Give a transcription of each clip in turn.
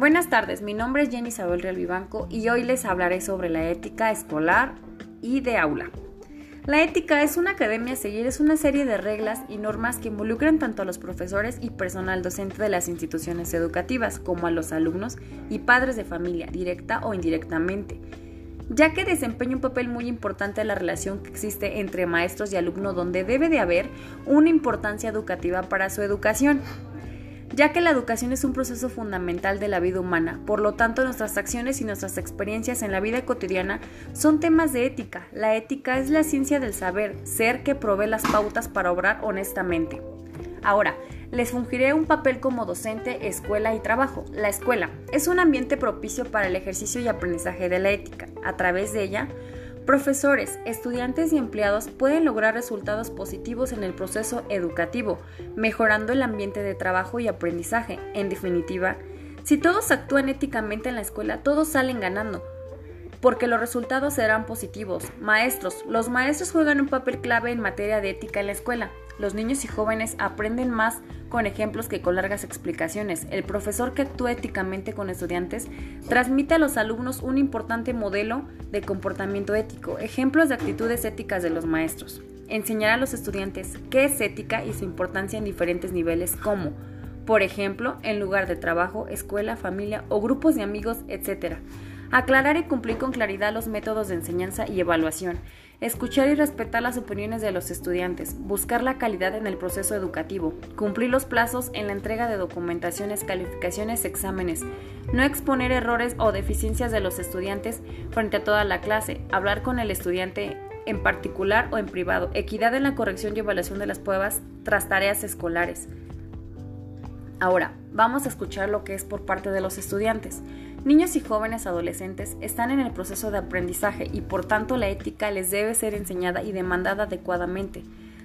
Buenas tardes, mi nombre es Jenny Isabel Real Vivanco y hoy les hablaré sobre la ética escolar y de aula. La ética es una academia a seguir, es una serie de reglas y normas que involucran tanto a los profesores y personal docente de las instituciones educativas como a los alumnos y padres de familia, directa o indirectamente, ya que desempeña un papel muy importante en la relación que existe entre maestros y alumno donde debe de haber una importancia educativa para su educación ya que la educación es un proceso fundamental de la vida humana, por lo tanto nuestras acciones y nuestras experiencias en la vida cotidiana son temas de ética. La ética es la ciencia del saber, ser que provee las pautas para obrar honestamente. Ahora, les fungiré un papel como docente, escuela y trabajo. La escuela es un ambiente propicio para el ejercicio y aprendizaje de la ética. A través de ella, Profesores, estudiantes y empleados pueden lograr resultados positivos en el proceso educativo, mejorando el ambiente de trabajo y aprendizaje. En definitiva, si todos actúan éticamente en la escuela, todos salen ganando, porque los resultados serán positivos. Maestros, los maestros juegan un papel clave en materia de ética en la escuela. Los niños y jóvenes aprenden más con ejemplos que con largas explicaciones. El profesor que actúa éticamente con estudiantes transmite a los alumnos un importante modelo de comportamiento ético, ejemplos de actitudes éticas de los maestros. Enseñar a los estudiantes qué es ética y su importancia en diferentes niveles como, por ejemplo, en lugar de trabajo, escuela, familia o grupos de amigos, etc. Aclarar y cumplir con claridad los métodos de enseñanza y evaluación. Escuchar y respetar las opiniones de los estudiantes. Buscar la calidad en el proceso educativo. Cumplir los plazos en la entrega de documentaciones, calificaciones, exámenes. No exponer errores o deficiencias de los estudiantes frente a toda la clase. Hablar con el estudiante en particular o en privado. Equidad en la corrección y evaluación de las pruebas tras tareas escolares. Ahora, vamos a escuchar lo que es por parte de los estudiantes. Niños y jóvenes adolescentes están en el proceso de aprendizaje y por tanto la ética les debe ser enseñada y demandada adecuadamente.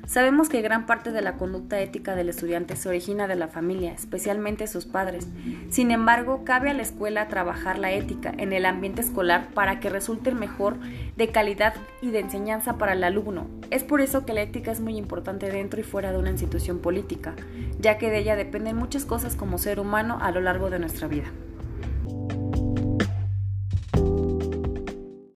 Sabemos que gran parte de la conducta ética del estudiante se origina de la familia, especialmente sus padres. Sin embargo, cabe a la escuela trabajar la ética en el ambiente escolar para que resulte mejor de calidad y de enseñanza para el alumno. Es por eso que la ética es muy importante dentro y fuera de una institución política, ya que de ella dependen muchas cosas como ser humano a lo largo de nuestra vida.